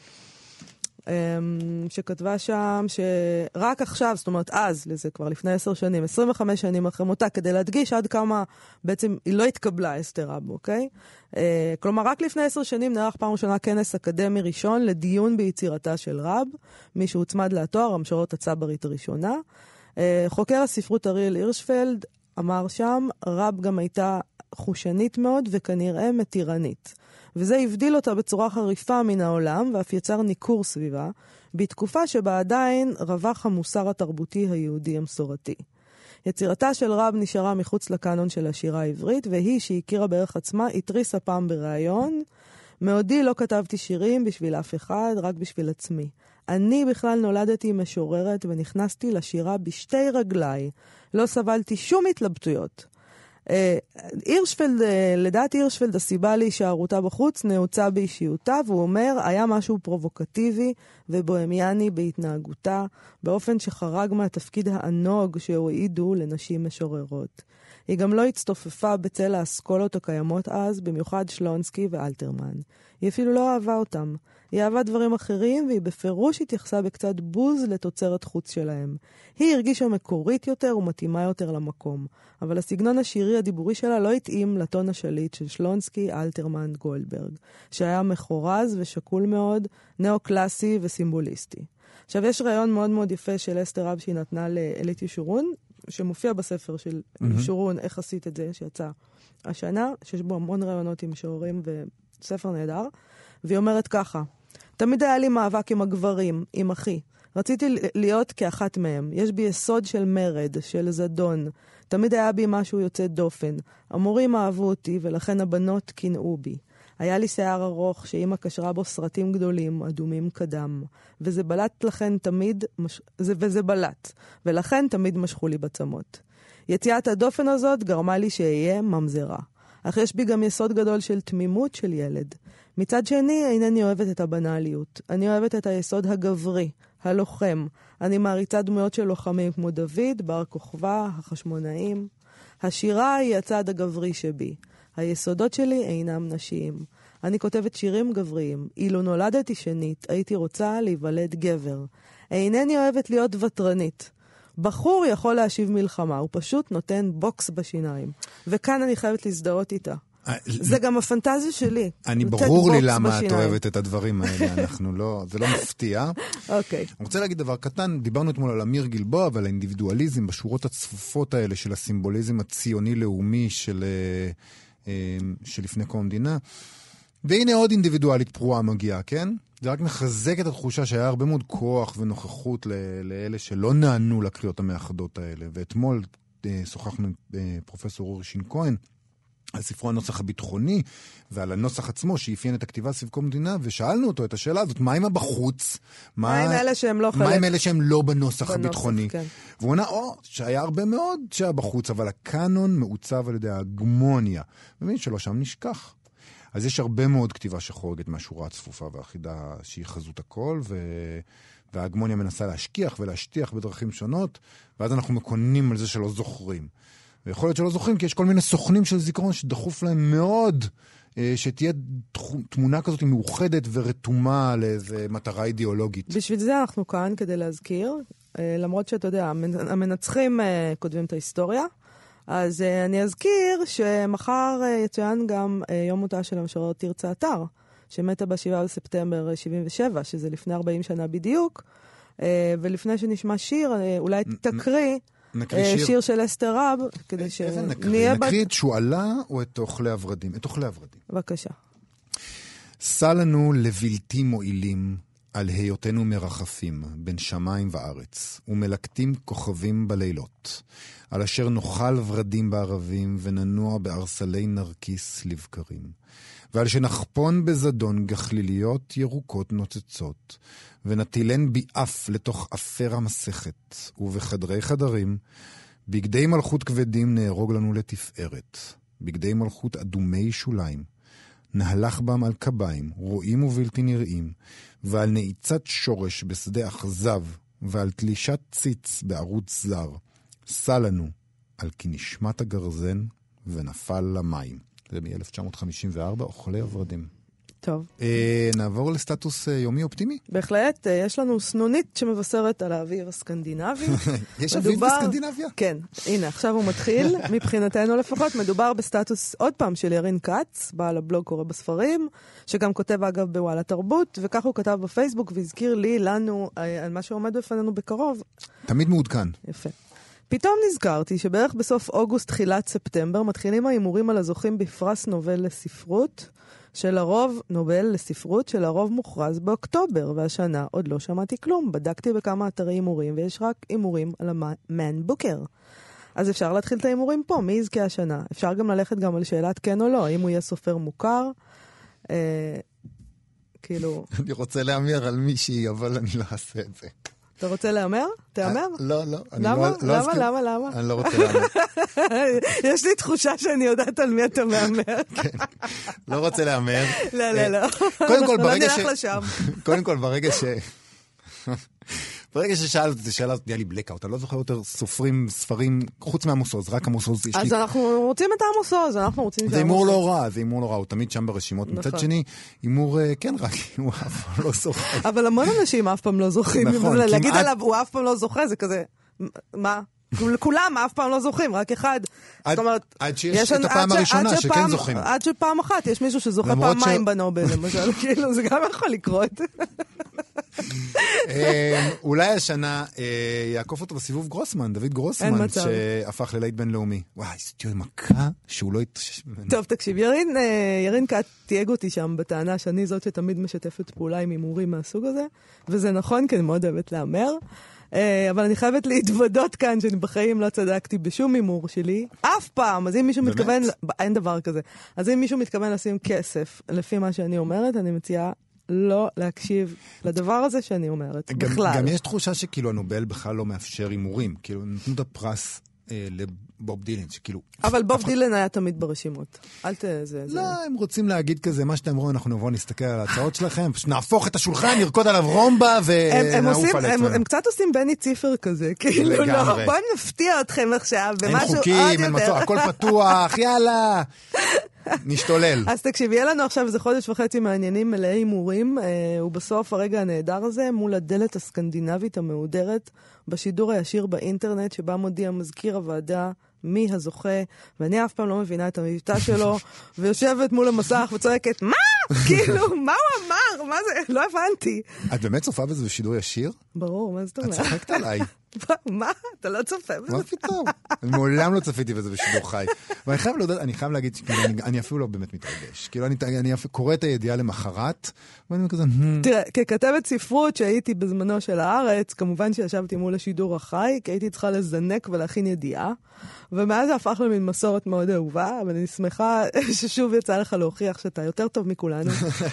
אמ, שכתבה שם שרק עכשיו, זאת אומרת אז, לזה כבר לפני עשר שנים, 25 שנים אחרי מותה, כדי להדגיש עד כמה בעצם היא לא התקבלה, אסתר רב, אוקיי? אה, כלומר, רק לפני עשר שנים נערך פעם ראשונה כנס אקדמי ראשון לדיון ביצירתה של רב, מי שהוצמד לתואר, המשוררת הצברית הראשונה. אה, חוקר הספרות אריאל הירשפלד אמר שם, רב גם הייתה חושנית מאוד וכנראה מתירנית. וזה הבדיל אותה בצורה חריפה מן העולם, ואף יצר ניכור סביבה, בתקופה שבה עדיין רווח המוסר התרבותי היהודי המסורתי. יצירתה של רב נשארה מחוץ לקאנון של השירה העברית, והיא, שהכירה בערך עצמה, התריסה פעם בריאיון, מעודי לא כתבתי שירים בשביל אף אחד, רק בשביל עצמי. אני בכלל נולדתי משוררת ונכנסתי לשירה בשתי רגליי. לא סבלתי שום התלבטויות. אה, הירשפלד, אה, לדעת הירשפלד, הסיבה להישארותה בחוץ נעוצה באישיותה, והוא אומר, היה משהו פרובוקטיבי ובוהמיאני בהתנהגותה, באופן שחרג מהתפקיד הענוג שהועידו לנשים משוררות. היא גם לא הצטופפה בצל האסכולות הקיימות אז, במיוחד שלונסקי ואלתרמן. היא אפילו לא אהבה אותם. היא אהבה דברים אחרים, והיא בפירוש התייחסה בקצת בוז לתוצרת חוץ שלהם. היא הרגישה מקורית יותר ומתאימה יותר למקום, אבל הסגנון השירי הדיבורי שלה לא התאים לטון השליט של שלונסקי, אלתרמן, גולדברג, שהיה מחורז ושקול מאוד, נאו-קלאסי וסימבוליסטי. עכשיו, יש רעיון מאוד מאוד יפה של אסתר רב שהיא נתנה לאלית ישורון, שמופיע בספר של mm-hmm. ישורון, איך עשית את זה, שיצא השנה, שיש בו המון רעיונות עם משוררים וספר נהדר, והיא אומרת ככה, תמיד היה לי מאבק עם הגברים, עם אחי. רציתי להיות כאחת מהם. יש בי יסוד של מרד, של זדון. תמיד היה בי משהו יוצא דופן. המורים אהבו אותי, ולכן הבנות קינאו בי. היה לי שיער ארוך שאימא קשרה בו סרטים גדולים, אדומים כדם. וזה בלט לכן תמיד, מש... זה, וזה בלט. ולכן תמיד משכו לי בצמות. יציאת הדופן הזאת גרמה לי שאהיה ממזרה. אך יש בי גם יסוד גדול של תמימות של ילד. מצד שני, אינני אוהבת את הבנאליות. אני אוהבת את היסוד הגברי, הלוחם. אני מעריצה דמויות של לוחמים כמו דוד, בר כוכבא, החשמונאים. השירה היא הצד הגברי שבי. היסודות שלי אינם נשיים. אני כותבת שירים גבריים. אילו נולדתי שנית, הייתי רוצה להיוולד גבר. אינני אוהבת להיות ותרנית. בחור יכול להשיב מלחמה, הוא פשוט נותן בוקס בשיניים. וכאן אני חייבת להזדהות איתה. אה, זה גם הפנטזיה שלי. אני, ברור לי למה את. אוהבת את הדברים האלה, [laughs] אנחנו לא, זה לא מפתיע. אוקיי. אני רוצה להגיד דבר קטן, דיברנו אתמול על אמיר גלבוע ועל האינדיבידואליזם בשורות הצפופות האלה של הסימבוליזם הציוני-לאומי של, אה, שלפני קום המדינה. והנה עוד אינדיבידואלית פרועה מגיעה, כן? זה רק מחזק את התחושה שהיה הרבה מאוד כוח ונוכחות לאלה שלא נענו לקריאות המאחדות האלה. ואתמול אה, שוחחנו עם אה, פרופסור אורי שין כהן על ספרו הנוסח הביטחוני ועל הנוסח עצמו שאפיין את הכתיבה סביב קום המדינה, ושאלנו אותו את השאלה הזאת, מה עם הבחוץ? מה עם אלה שהם לא מה חלק? עם אלה שהם לא בנוסח בנוסח, הביטחוני? כן. והוא ענה, או, שהיה הרבה מאוד שהיה בחוץ, אבל הקאנון מעוצב על ידי ההגמוניה. ומי שלא שם נשכח. אז יש הרבה מאוד כתיבה שחורגת מהשורה הצפופה והאחידה שהיא חזות הכל, ו... וההגמוניה מנסה להשכיח ולהשטיח בדרכים שונות, ואז אנחנו מקוננים על זה שלא זוכרים. ויכול להיות שלא זוכרים, כי יש כל מיני סוכנים של זיכרון שדחוף להם מאוד אה, שתהיה תמונה כזאת מאוחדת ורתומה לאיזה מטרה אידיאולוגית. בשביל זה אנחנו כאן, כדי להזכיר, אה, למרות שאתה יודע, המנ- המנצחים אה, כותבים את ההיסטוריה. אז אני אזכיר שמחר יצוין גם יום מותה של המשוררת תרצה אתר, שמתה ב-7 בספטמבר אה, 77, שזה לפני 40 שנה בדיוק. ולפני שנשמע שיר, אולי תקריא שיר. שיר של אסתר רב, כדי נקריא? שנהיה... נקריא את שועלה או את אוכלי הורדים? את אוכלי הורדים. בבקשה. סע לנו לבלתי מועילים על היותנו מרחפים בין שמיים וארץ, ומלקטים כוכבים בלילות, על אשר נאכל ורדים בערבים, וננוע בארסלי נרקיס לבקרים, ועל שנחפון בזדון גחליליות ירוקות נוצצות, ונטילן ביעף לתוך אפר המסכת, ובחדרי חדרים, בגדי מלכות כבדים נהרוג לנו לתפארת, בגדי מלכות אדומי שוליים. נהלך בם על קביים, רואים ובלתי נראים, ועל נעיצת שורש בשדה אכזב, ועל תלישת ציץ בערוץ זר. סע לנו על כי נשמת הגרזן ונפל למים. זה מ-1954, אוכלי הורדים. טוב. אה, נעבור לסטטוס אה, יומי אופטימי? בהחלט, אה, יש לנו סנונית שמבשרת על האביב הסקנדינבי. [laughs] יש אביב מדובר- בסקנדינביה? כן, הנה, עכשיו הוא מתחיל, [laughs] מבחינתנו לפחות. מדובר בסטטוס, עוד פעם, של ירין כץ, בעל הבלוג קורא בספרים, שגם כותב אגב בוואלה תרבות, וכך הוא כתב בפייסבוק והזכיר לי, לנו, אה, על מה שעומד בפנינו בקרוב. תמיד מעודכן. יפה. פתאום נזכרתי שבערך בסוף אוגוסט, תחילת ספטמבר, מתחילים ההימורים על הזוכים בפרס נובל לספרות, שלרוב, נובל לספרות, שלרוב מוכרז באוקטובר, והשנה עוד לא שמעתי כלום. בדקתי בכמה אתרי הימורים, ויש רק הימורים על המן בוקר. אז אפשר להתחיל את ההימורים פה, מי יזכה השנה? אפשר גם ללכת גם על שאלת כן או לא, האם הוא יהיה סופר מוכר. אה, כאילו... אני רוצה להמר על מישהי, אבל אני לא אעשה את זה. אתה רוצה להמר? תהמר? לא, לא. למה? לא- לא למה? אזכיר- למה? למה? אני לא רוצה להמר. [laughs] יש לי תחושה שאני יודעת על מי אתה מהמר. [laughs] לא רוצה להמר. לא, לא, לא. קודם כל, [laughs] לא ברגע נלך ש... לשם. קודם כל, ברגע ש... ברגע ששאלת אותי, שאלה הזאת, נהיה לי בלקאוט, אני לא זוכר יותר סופרים, ספרים, חוץ מעמוס עוז, רק עמוס עוז יש לי. אז אנחנו רוצים את עמוס עוז, אנחנו רוצים זה הימור לא רע, זה הימור לא רע, הוא תמיד שם ברשימות. נכון. מצד שני, הימור אה, כן רע, כי [laughs] הוא אף פעם לא זוכר. אבל המון אנשים אף פעם לא זוכים. נכון, להגיד כמעט- עליו, הוא אף פעם לא זוכה, זה כזה, מה? כולם אף פעם לא זוכים, רק אחד. עד- זאת אומרת, עד שיש יש את הפעם הראשונה שכן שפעם- זוכים. עד שפעם אחת יש מישהו שזוכה פעמיים ש- בנובל, למשל, [laughs] כאילו, זה גם יכול לקרות. אה, אולי השנה אה, יעקוף אותו בסיבוב גרוסמן, דוד גרוסמן. שהפך ללהיט בינלאומי. וואי, זו תהיה מכה שהוא לא. טוב, תקשיב, ירין, אה, ירין כת תייג אותי שם בטענה שאני זאת שתמיד משתפת פעולה עם הימורים מהסוג הזה, וזה נכון, כי אני מאוד אוהבת להמר. אה, אבל אני חייבת להתוודות כאן שאני בחיים לא צדקתי בשום הימור שלי, אף פעם. אז אם מישהו באמת? מתכוון, אין דבר כזה. אז אם מישהו מתכוון לשים כסף, לפי מה שאני אומרת, אני מציעה לא להקשיב לדבר הזה שאני אומרת, גם, בכלל. גם יש תחושה שכאילו הנובל בכלל לא מאפשר הימורים. כאילו, נתנו את הפרס אה, לבוב דילן, שכאילו... אבל בוב אחד- דילן היה תמיד ברשימות. אל ת... זה... זה... לא, הם רוצים להגיד כזה, מה שאתם רואים, אנחנו נבוא, נסתכל על ההצעות שלכם, פשוט נהפוך את השולחן, נרקוד עליו רומבה ונעוף על הם, עצמנו. הם קצת עושים בני ציפר כזה, כאילו, לא. בואו נפתיע אתכם עכשיו אין במשהו עוד חוקים, אין יותר. מצור, הכל פתוח, [laughs] יאללה. נשתולל. אז תקשיב, יהיה לנו עכשיו איזה חודש וחצי מעניינים מלאי הימורים, אה, ובסוף הרגע הנהדר הזה, מול הדלת הסקנדינבית המהודרת, בשידור הישיר באינטרנט, שבה מודיע מזכיר הוועדה מי הזוכה, ואני אף פעם לא מבינה את המבטא שלו, [laughs] ויושבת מול המסך וצועקת, מה? [laughs] כאילו, מה הוא אמר? מה זה? לא הבנתי. את באמת צופה בזה בשידור ישיר? ברור, מה זאת את אומרת? צוחקת עליי. מה? אתה לא צופה בזה? מה פתאום? מעולם לא צפיתי בזה בשידור חי. ואני חייב להודות, אני חייב להגיד שכאילו, אני- אני אפילו לא באמת מתרגש. כאילו, אני- קורא את הידיעה למחרת, ואני כזה, "Hmm, תראה, ככתבת ספרות שהייתי בזמנו של הארץ, כמובן שישבתי מול השידור החי, כי הייתי צריכה לזנק ולהכין ידיעה, ומאז זה הפך למין מסורת מאוד אהובה, אבל אני שמחה [laughs] ששוב יצא לך להוכיח שאתה יותר טוב מכולנו.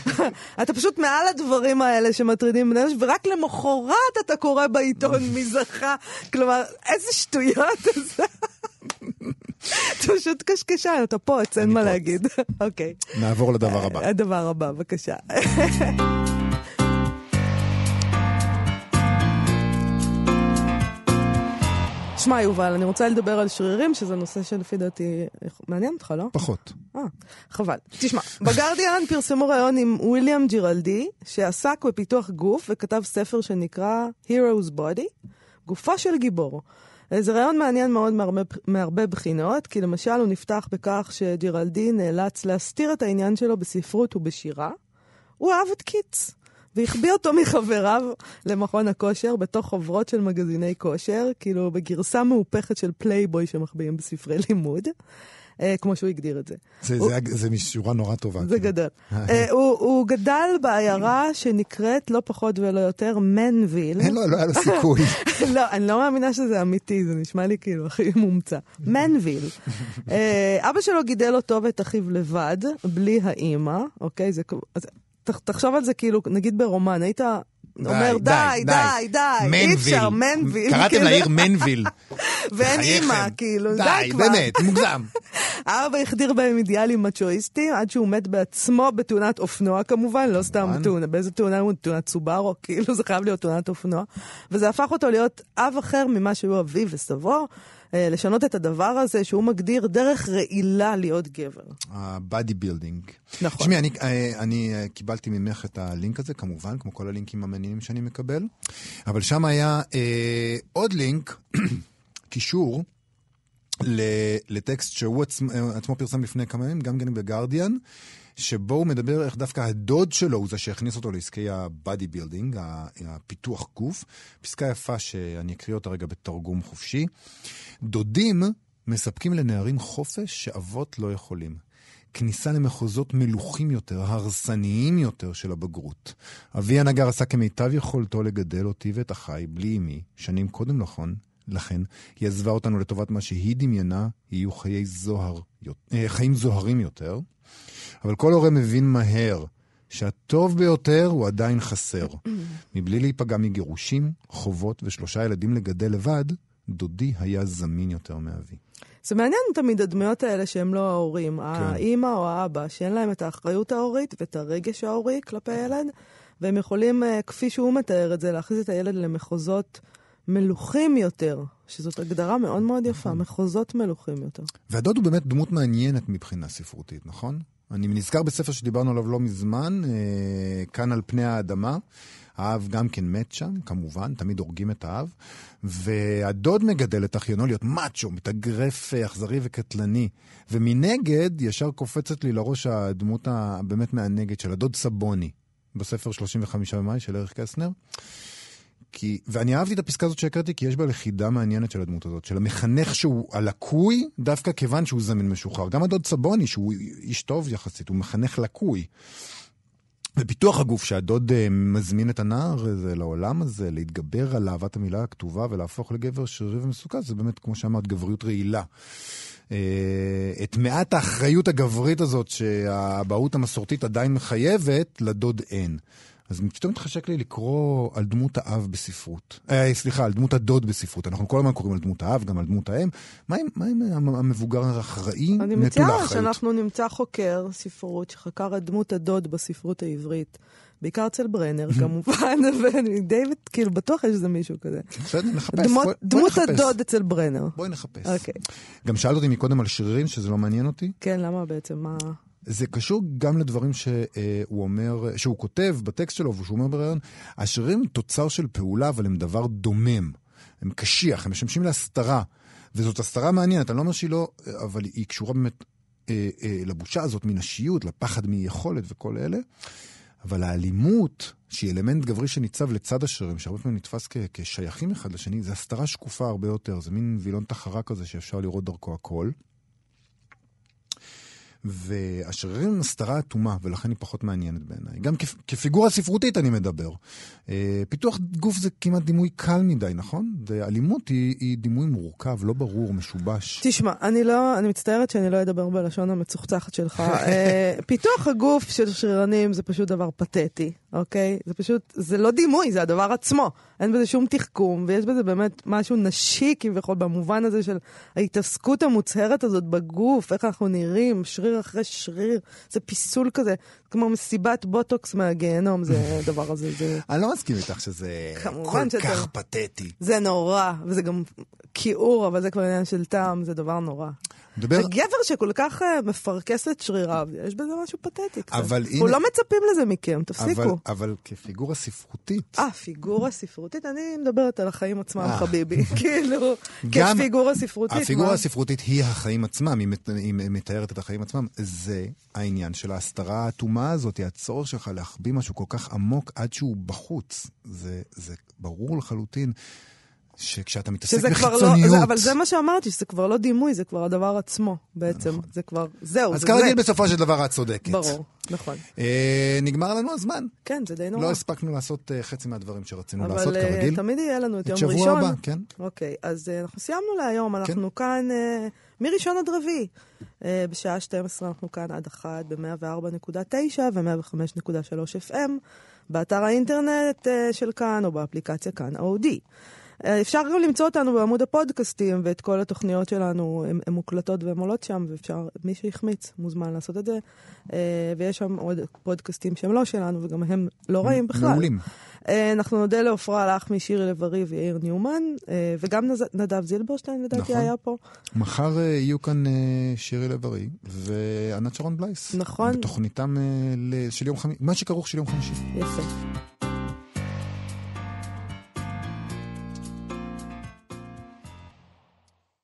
[laughs] אתה פשוט מעל הדברים האלה שמטרידים בני ורק למחרת אתה קורא בעיתון [laughs] מי זכה. כלומר, איזה שטויות. [laughs] אתה פשוט קשקשן, אתה פוץ, אין מה. להגיד. [laughs] אוקיי. נעבור לדבר הבא. הדבר הבא, בבקשה. [laughs] שמע, יובל, אני רוצה לדבר על שרירים, שזה נושא שלפי דעתי מעניין אותך, לא? פחות. אה, חבל. תשמע, בגרדיאן פרסמו ראיון עם וויליאם ג'ירלדי, שעסק בפיתוח גוף וכתב ספר שנקרא Hero's Body, גופו של גיבור. אה, זה ראיון מעניין מאוד מהרבה, מהרבה בחינות, כי למשל הוא נפתח בכך שג'ירלדי נאלץ להסתיר את העניין שלו בספרות ובשירה. הוא אהב את קיטס, והחביא אותו מחבריו למכון הכושר בתוך חוברות של מגזיני כושר, כאילו בגרסה מהופכת של פלייבוי שמחביאים בספרי לימוד, כמו שהוא הגדיר את זה. זה- הוא- זה- זה משורה נורא טובה. זה כאילו. גדול. אה, הוא הוא גדל בעיירה שנקראת לא פחות ולא יותר מנוויל. אין לו, לא היה לו סיכוי. [laughs] לא, אני לא מאמינה שזה אמיתי, זה נשמע לי כאילו הכי מומצא. מנוויל. אה, אבא שלו גידל אותו ואת אחיו לבד, בלי האימא, אוקיי? זה אז ת- תחשוב על זה כאילו, נגיד ברומן, היית אומר די, די, די, אי אפשר, מנוויל. קראתם כאילו, לעיר מנוויל. [laughs] ואין. אימא, כאילו, די די, כבר. באמת, מוגזם. [laughs] האבא החדיר בהם אידיאלים מצ'ואיסטים, עד שהוא מת בעצמו בתאונת אופנוע כמובן, לא סתם כמובן. תאונה, באיזה תאונה הוא? תאונת סובארו, [laughs] כאילו זה חייב להיות תאונת אופנוע. וזה הפך אותו להיות אב אחר ממה שהוא אביו וסבו, אה, לשנות את הדבר הזה שהוא מגדיר דרך רעילה להיות גבר. ה bodybuilding. נכון. תשמעי, אני, אה, אני אה, קיבלתי ממך את הלינק הזה, כמובן, כמו כל הלינקים המעניינים שאני מקבל, אבל שם היה אה, עוד לינק, [clears throat] קישור, לטקסט שהוא עצמו, עצמו פרסם לפני כמה ימים, גם כן בגרדיאן, שבו הוא מדבר איך דווקא הדוד שלו הוא זה שהכניס אותו לעסקי ה bodybuilding, הפיתוח גוף. פסקה יפה שאני אקריא אותה רגע בתרגום חופשי. דודים מספקים לנערים חופש שאבות לא יכולים. כניסה למחוזות מלוכים יותר, הרסניים יותר של הבגרות. אבי הנגר עשה כמיטב יכולתו לגדל אותי ואת אחיי, בלי אמי, שנים קודם לכן, לכן, היא עזבה אותנו לטובת מה שהיא דמיינה, יהיו חיי זוהר, אה, חיים זוהרים יותר. אבל כל הורה מבין מהר שהטוב ביותר הוא עדיין חסר. מבלי להיפגע מגירושים, חובות ושלושה ילדים לגדל לבד, דודי היה זמין יותר מאבי. זה מעניין תמיד הדמויות האלה שהם לא ההורים, כן. האימא או האבא, שאין להם את האחריות ההורית ואת הרגש ההורי כלפי הילד, והם יכולים, אה, כפי שהוא מתאר את זה, להכניס את הילד למחוזות מלוכים יותר, שזאת הגדרה מאוד מאוד יפה, נכון. מחוזות מלוכים יותר. והדוד הוא באמת דמות מעניינת מבחינה ספרותית, נכון? אני נזכר בספר שדיברנו עליו לא מזמן, אה, כאן על פני האדמה. האב גם כן מת שם, כמובן, תמיד הורגים את האב. והדוד מגדל את אחיונו להיות מאצ'ו, מתאגרף, אה, אכזרי וקטלני. ומנגד, ישר קופצת לי לראש הדמות הבאמת מענגת של הדוד סבוני, בספר 35 במאי של אריך קסנר. כי, ואני אהבתי את הפסקה הזאת שהקראתי, כי יש בה לכידה מעניינת של הדמות הזאת, של המחנך שהוא הלקוי, דווקא כיוון שהוא זמין משוחרר. גם הדוד סבוני, שהוא איש טוב יחסית, הוא מחנך לקוי. ופיתוח הגוף שהדוד uh, מזמין את הנער הזה לעולם הזה, להתגבר על אהבת המילה הכתובה ולהפוך לגבר שרירי ומסוכן, זה באמת, כמו שאמרת, גבריות רעילה. Uh, את מעט האחריות הגברית הזאת שהאבהות המסורתית עדיין מחייבת, לדוד אין. אז פתאום מתחשק לי לקרוא על דמות האב בספרות. אה, סליחה, על דמות הדוד בספרות. אנחנו כל הזמן קוראים על דמות האב, גם על דמות האם. מה עם, מה עם המבוגר האחראי נטול האחריות? אני מציעה שאנחנו נמצא חוקר ספרות שחקר את דמות הדוד בספרות העברית. בעיקר אצל ברנר כמובן, [laughs] ואני די כאילו בטוח יש איזה מישהו כזה. בסדר, נחפש. דמות הדוד אצל ברנר. בואי נחפש. אוקיי. גם שאלת אותי מקודם על שרירים, שזה לא מעניין אותי. כן, למה בעצם? מה... זה קשור גם לדברים שהוא אומר, שהוא כותב בטקסט שלו ושהוא אומר בריאיון, הם תוצר של פעולה, אבל הם דבר דומם. הם קשיח, הם משמשים להסתרה. וזאת הסתרה מעניינת, אני לא אומר שהיא לא, אבל היא קשורה באמת אה, אה, לבושה הזאת מנשיות, לפחד מיכולת וכל אלה. אבל האלימות, שהיא אלמנט גברי שניצב לצד השרירים, שהרבה פעמים נתפס כ- כשייכים אחד לשני, זה הסתרה שקופה הרבה יותר, זה מין וילון תחרה כזה שאפשר לראות דרכו הכל. והשרירים הם הסתרה אטומה, ולכן היא פחות מעניינת בעיניי. גם כ- כפיגורה ספרותית אני מדבר. אה, פיתוח גוף זה כמעט דימוי קל מדי, נכון? ואלימות היא, היא דימוי מורכב, לא ברור, משובש. תשמע, אני לא, אני מצטערת שאני לא אדבר בלשון המצוחצחת שלך. אה, [laughs] פיתוח הגוף של שרירנים זה פשוט דבר פתטי, אוקיי? זה פשוט, זה לא דימוי, זה הדבר עצמו. אין בזה שום תחכום, ויש בזה באמת משהו נשי כביכול, במובן הזה של ההתעסקות המוצהרת הזאת בגוף, איך אנחנו נראים, שריר אחרי שריר, זה פיסול כזה, כמו מסיבת בוטוקס מהגיהנום, זה [laughs] הדבר הזה. זה... אני לא מסכים איתך שזה כל שאתה... כך פתטי. זה נורא, וזה גם כיעור, אבל זה כבר עניין של טעם, זה דבר נורא. מדבר... הגבר שכל כך uh, מפרכס את שריריו, יש בזה משהו פתטי קצת. אבל הנה... אנחנו לא מצפים לזה מכם, תפסיקו. אבל, אבל כפיגורה ספרותית. אה, פיגורה ספרותית? אני מדברת על החיים עצמם, אה. חביבי. [laughs] כאילו, כפיגורה ספרותית. הפיגורה מה? הספרותית היא החיים עצמם, היא, מת... היא מתארת את החיים עצמם. זה העניין של ההסתרה האטומה הזאת, הצורך שלך להחביא משהו כל כך עמוק עד שהוא בחוץ. זה, זה ברור לחלוטין. שכשאתה מתעסק בחיצוניות... לא, זה, אבל זה מה שאמרתי, שזה כבר לא דימוי, זה כבר הדבר עצמו בעצם. נכון. זה כבר, זהו, אז זה כרגיל בסופו של דבר את צודקת. ברור, נכון. אה, נגמר לנו הזמן. כן, זה די נורא. לא הספקנו לעשות uh, חצי מהדברים שרצינו לעשות, כרגיל. אבל תמיד יהיה לנו את יום ראשון. את שבוע הבא, כן. אוקיי, אז uh, אנחנו סיימנו להיום, אנחנו כן. כאן uh, מראשון עד רביעי. Uh, בשעה 12 אנחנו כאן עד 1 ב-104.9 ו-105.3 FM, באתר האינטרנט uh, של כאן או באפליקציה כאן אודי. אה, אפשר גם למצוא אותנו בעמוד הפודקאסטים, ואת כל התוכניות שלנו הן מוקלטות והן עולות שם, ואפשר, מי שהחמיץ מוזמן לעשות את זה. אה, ויש שם עוד פודקאסטים שהם לא שלנו, וגם הם לא רעים בכלל. מעולים. אה, אנחנו נודה לעפרה לחמי, שירי לב-ארי ויאיר ניומן, וגם נדב זילברשטיין לדעתי נכון. היה פה. מחר יהיו כאן שירי לב-ארי וענת שרון בלייס. נכון. בתוכניתם של יום חמישי, מה שכרוך של יום חמישי. יפה.